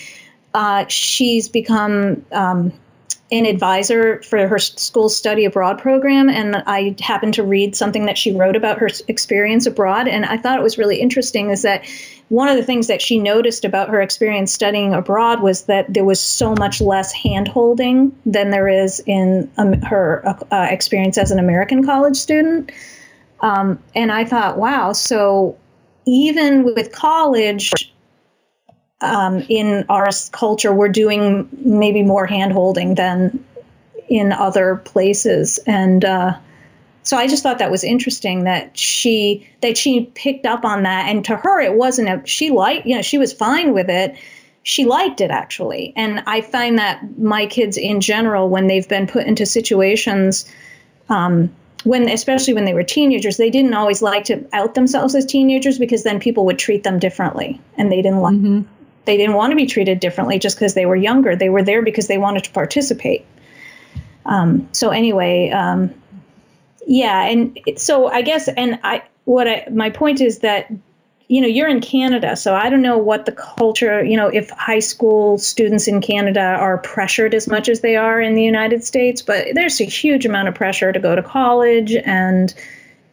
uh, she's become um, an advisor for her school study abroad program and i happened to read something that she wrote about her experience abroad and i thought it was really interesting is that one of the things that she noticed about her experience studying abroad was that there was so much less hand holding than there is in um, her uh, experience as an American college student. Um, and I thought, wow, so even with college, um, in our culture, we're doing maybe more hand holding than in other places. And uh, so I just thought that was interesting that she that she picked up on that, and to her it wasn't a she liked you know she was fine with it. She liked it actually, and I find that my kids in general, when they've been put into situations, um, when especially when they were teenagers, they didn't always like to out themselves as teenagers because then people would treat them differently, and they didn't like. Mm-hmm. They didn't want to be treated differently just because they were younger. They were there because they wanted to participate. Um, so anyway, um, yeah, and so I guess, and I what I my point is that you know you're in Canada, so I don't know what the culture, you know, if high school students in Canada are pressured as much as they are in the United States, but there's a huge amount of pressure to go to college and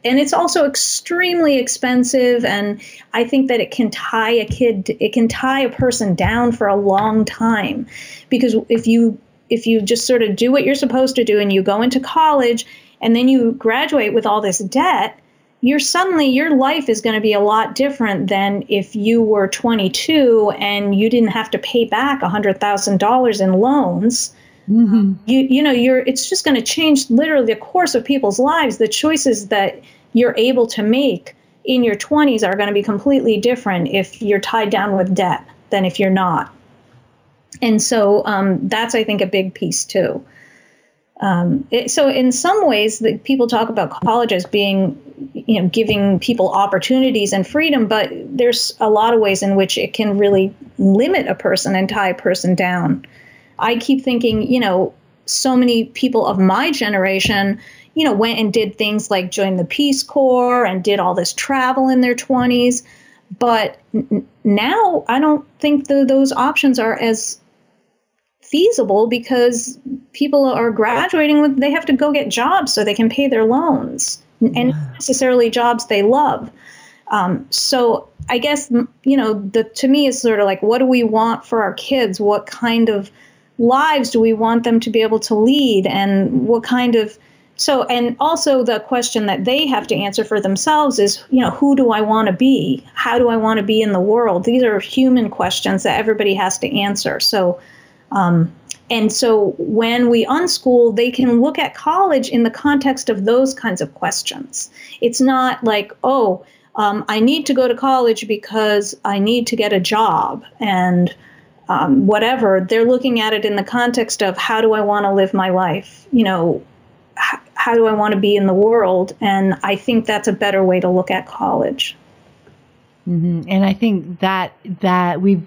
and it's also extremely expensive and i think that it can tie a kid it can tie a person down for a long time because if you if you just sort of do what you're supposed to do and you go into college and then you graduate with all this debt, you're suddenly your life is going to be a lot different than if you were 22 and you didn't have to pay back $100,000 in loans. Mm-hmm. You you know you're it's just going to change literally the course of people's lives. The choices that you're able to make in your 20s are going to be completely different if you're tied down with debt than if you're not. And so um, that's, I think, a big piece too. Um, it, so in some ways, the, people talk about college as being, you know, giving people opportunities and freedom, but there's a lot of ways in which it can really limit a person and tie a person down. I keep thinking, you know, so many people of my generation, you know, went and did things like join the Peace Corps and did all this travel in their 20s. But n- now I don't think the, those options are as feasible because people are graduating with they have to go get jobs so they can pay their loans and not necessarily jobs they love. Um, so i guess you know the to me is sort of like what do we want for our kids? What kind of lives do we want them to be able to lead? And what kind of so and also the question that they have to answer for themselves is you know who do i want to be? How do i want to be in the world? These are human questions that everybody has to answer. So um, and so when we unschool, they can look at college in the context of those kinds of questions. It's not like, oh, um, I need to go to college because I need to get a job and um, whatever. They're looking at it in the context of how do I want to live my life? You know, h- how do I want to be in the world? And I think that's a better way to look at college. Mm-hmm. And I think that that we've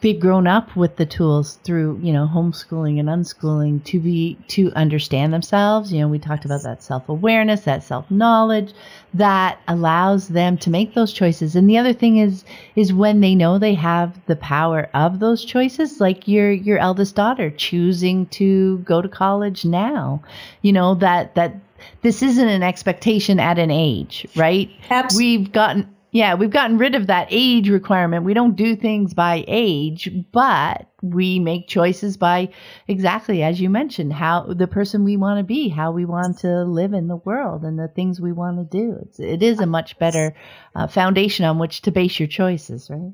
they've grown up with the tools through you know homeschooling and unschooling to be to understand themselves you know we talked about that self-awareness that self-knowledge that allows them to make those choices and the other thing is is when they know they have the power of those choices like your your eldest daughter choosing to go to college now you know that that this isn't an expectation at an age right Absolutely. we've gotten yeah, we've gotten rid of that age requirement. We don't do things by age, but we make choices by exactly as you mentioned, how the person we want to be, how we want to live in the world, and the things we want to do. It's, it is a much better uh, foundation on which to base your choices, right?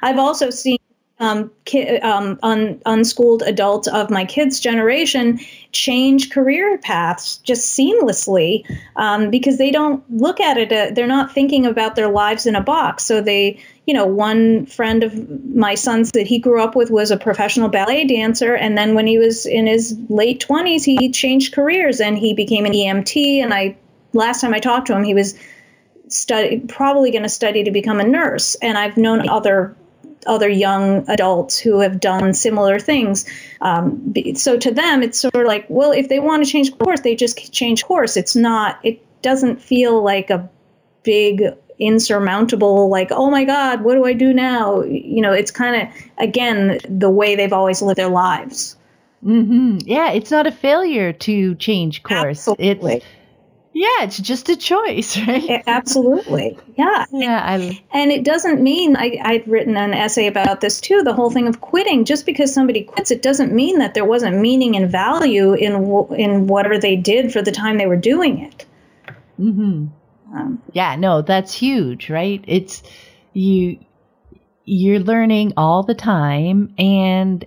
I've also seen um, ki- um, un- unschooled adults of my kids' generation change career paths just seamlessly um, because they don't look at it. Uh, they're not thinking about their lives in a box. So they, you know, one friend of my son's that he grew up with was a professional ballet dancer, and then when he was in his late twenties, he changed careers and he became an EMT. And I, last time I talked to him, he was study probably going to study to become a nurse. And I've known other other young adults who have done similar things. Um, so to them, it's sort of like, well, if they want to change course, they just change course. It's not, it doesn't feel like a big insurmountable like oh my god what do i do now you know it's kind of again the way they've always lived their lives mm-hmm. yeah it's not a failure to change course Absolutely. it's yeah, it's just a choice, right? Absolutely. Yeah. Yeah. I, and it doesn't mean I, I'd written an essay about this too. The whole thing of quitting. Just because somebody quits, it doesn't mean that there wasn't meaning and value in in whatever they did for the time they were doing it. Mm-hmm. Um, yeah. No, that's huge, right? It's you. You're learning all the time, and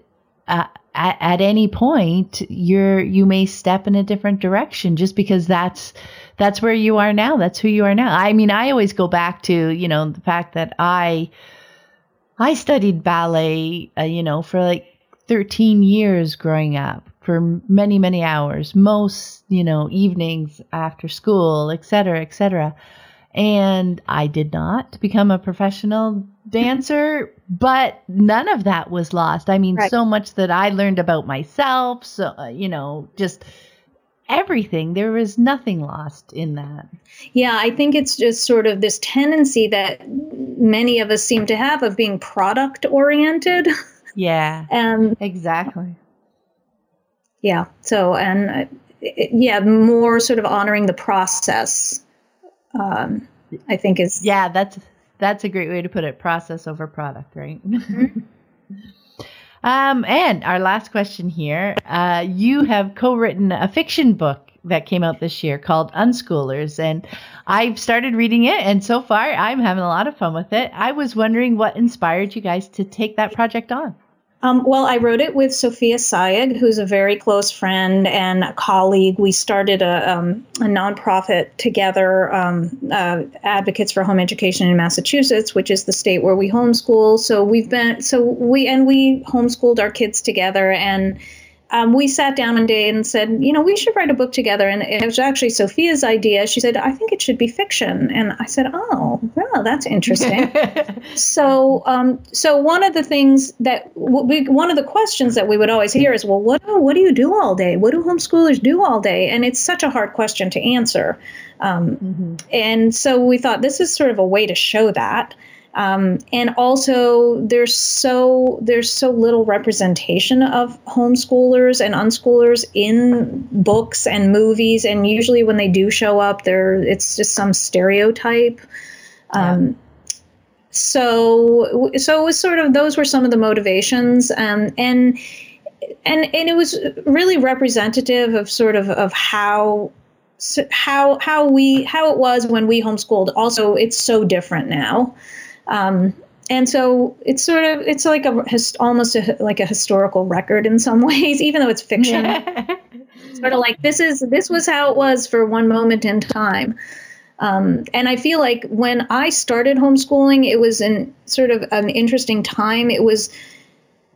uh, at, at any point you're you may step in a different direction just because that's that's where you are now. That's who you are now. I mean i always go back to you know the fact that i i studied ballet uh, you know for like 13 years growing up for many many hours most you know evenings after school et cetera et cetera. And I did not become a professional dancer, but none of that was lost. I mean, right. so much that I learned about myself, so uh, you know, just everything. There was nothing lost in that. Yeah, I think it's just sort of this tendency that many of us seem to have of being product oriented. Yeah. and exactly. Yeah. So, and uh, yeah, more sort of honoring the process um, I think is yeah that's that's a great way to put it process over product right? Mm-hmm. um, and our last question here uh, you have co-written a fiction book that came out this year called unschoolers and i've started reading it and so far i'm having a lot of fun with it. I was wondering what inspired you guys to take that project on Um, well, I wrote it with Sophia Sayigh, who's a very close friend and a colleague. We started a, um, a nonprofit together, um, uh, Advocates for Home Education in Massachusetts, which is the state where we homeschool. So we've been so we and we homeschooled our kids together and um, we sat down one day and said, you know, we should write a book together. And it was actually Sophia's idea. She said, I think it should be fiction. And I said, oh, well, that's interesting. so, um, so one of the things that we, one of the questions that we would always hear is, well, what, what do you do all day? What do homeschoolers do all day? And it's such a hard question to answer. Um, mm-hmm. And so we thought this is sort of a way to show that. Um, and also, there's so there's so little representation of homeschoolers and unschoolers in books and movies, and usually when they do show up, there it's just some stereotype. Um, yeah. So, so it was sort of those were some of the motivations, um, and and and it was really representative of sort of of how how how we how it was when we homeschooled. Also, it's so different now. Um, and so it's sort of it's like a almost a, like a historical record in some ways, even though it's fiction. sort of like this is this was how it was for one moment in time. Um, and I feel like when I started homeschooling, it was in sort of an interesting time. It was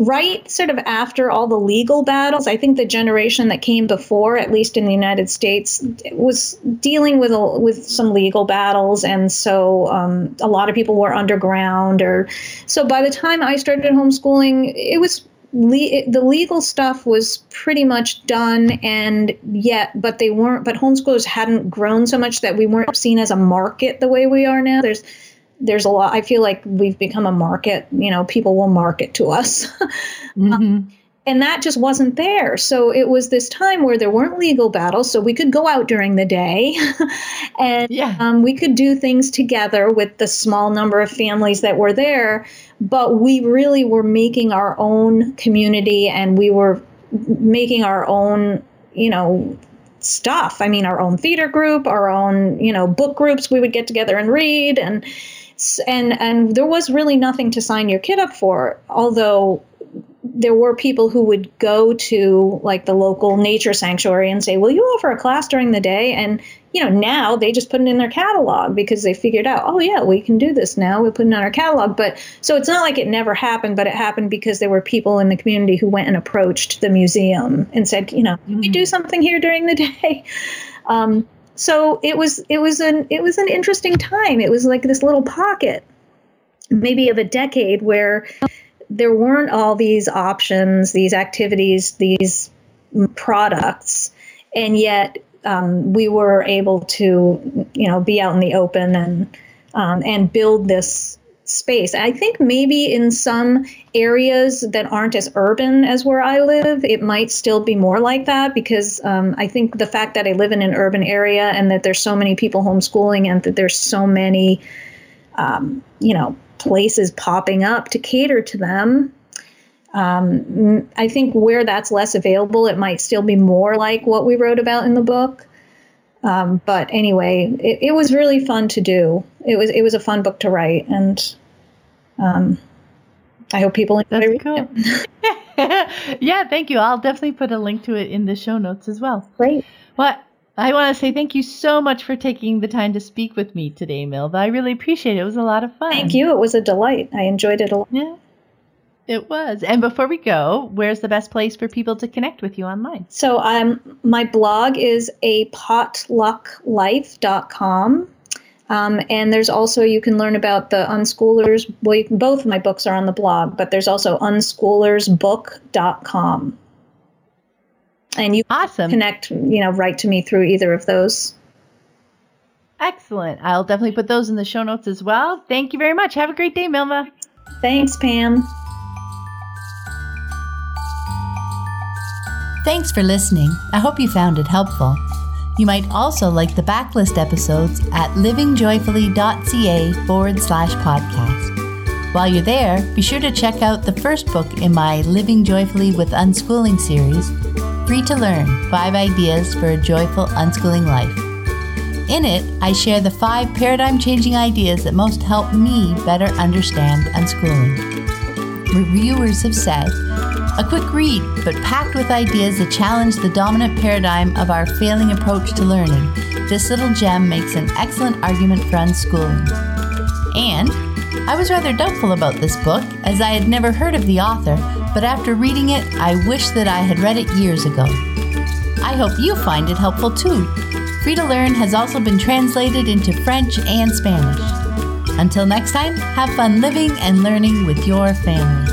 right sort of after all the legal battles, I think the generation that came before, at least in the United States, was dealing with a, with some legal battles, and so um, a lot of people were underground. Or so by the time I started homeschooling, it was Le- the legal stuff was pretty much done and yet but they weren't but homeschoolers hadn't grown so much that we weren't seen as a market the way we are now there's there's a lot. I feel like we've become a market. You know, people will market to us. Mm-hmm. um, and that just wasn't there. So it was this time where there weren't legal battles, so we could go out during the day, and yeah. um, we could do things together with the small number of families that were there. But we really were making our own community, and we were making our own, you know, stuff. I mean, our own theater group, our own, you know, book groups. We would get together and read, and and and there was really nothing to sign your kid up for although there were people who would go to like the local nature sanctuary and say, "Will you offer a class during the day?" And you know, now they just put it in their catalog because they figured out, "Oh yeah, we can do this now. We put it on our catalog." But so it's not like it never happened, but it happened because there were people in the community who went and approached the museum and said, "You know, can we do something here during the day?" Um, so it was it was an it was an interesting time. It was like this little pocket, maybe of a decade where there weren't all these options, these activities, these products, and yet um, we were able to you know be out in the open and um, and build this space. I think maybe in some areas that aren't as urban as where I live, it might still be more like that because um, I think the fact that I live in an urban area and that there's so many people homeschooling and that there's so many, um, you know, places popping up to cater to them. Um, I think where that's less available, it might still be more like what we wrote about in the book. Um, but anyway, it, it, was really fun to do. It was it was a fun book to write, and um, I hope people enjoy That's cool. it. yeah, thank you. I'll definitely put a link to it in the show notes as well. Great. Well, I want to say thank you so much for taking the time to speak with me today, Milva. I really appreciate it. It was a lot of fun. Thank you. It was a delight. I enjoyed it a lot. Yeah. It was. And before we go, where's the best place for people to connect with you online? So um, my blog is a potlucklife.com. Um, and there's also, you can learn about the unschoolers. Well, can, both of my books are on the blog, but there's also unschoolersbook.com. And you awesome. connect, you know, right to me through either of those. Excellent. I'll definitely put those in the show notes as well. Thank you very much. Have a great day, Milva. Thanks, Pam. Thanks for listening. I hope you found it helpful. You might also like the backlist episodes at livingjoyfully.ca forward slash podcast. While you're there, be sure to check out the first book in my Living Joyfully with Unschooling series, Free to Learn Five Ideas for a Joyful Unschooling Life. In it, I share the five paradigm changing ideas that most help me better understand unschooling. Reviewers have said. A quick read, but packed with ideas that challenge the dominant paradigm of our failing approach to learning, this little gem makes an excellent argument for unschooling. And I was rather doubtful about this book, as I had never heard of the author, but after reading it, I wish that I had read it years ago. I hope you find it helpful too. Free to Learn has also been translated into French and Spanish. Until next time, have fun living and learning with your family.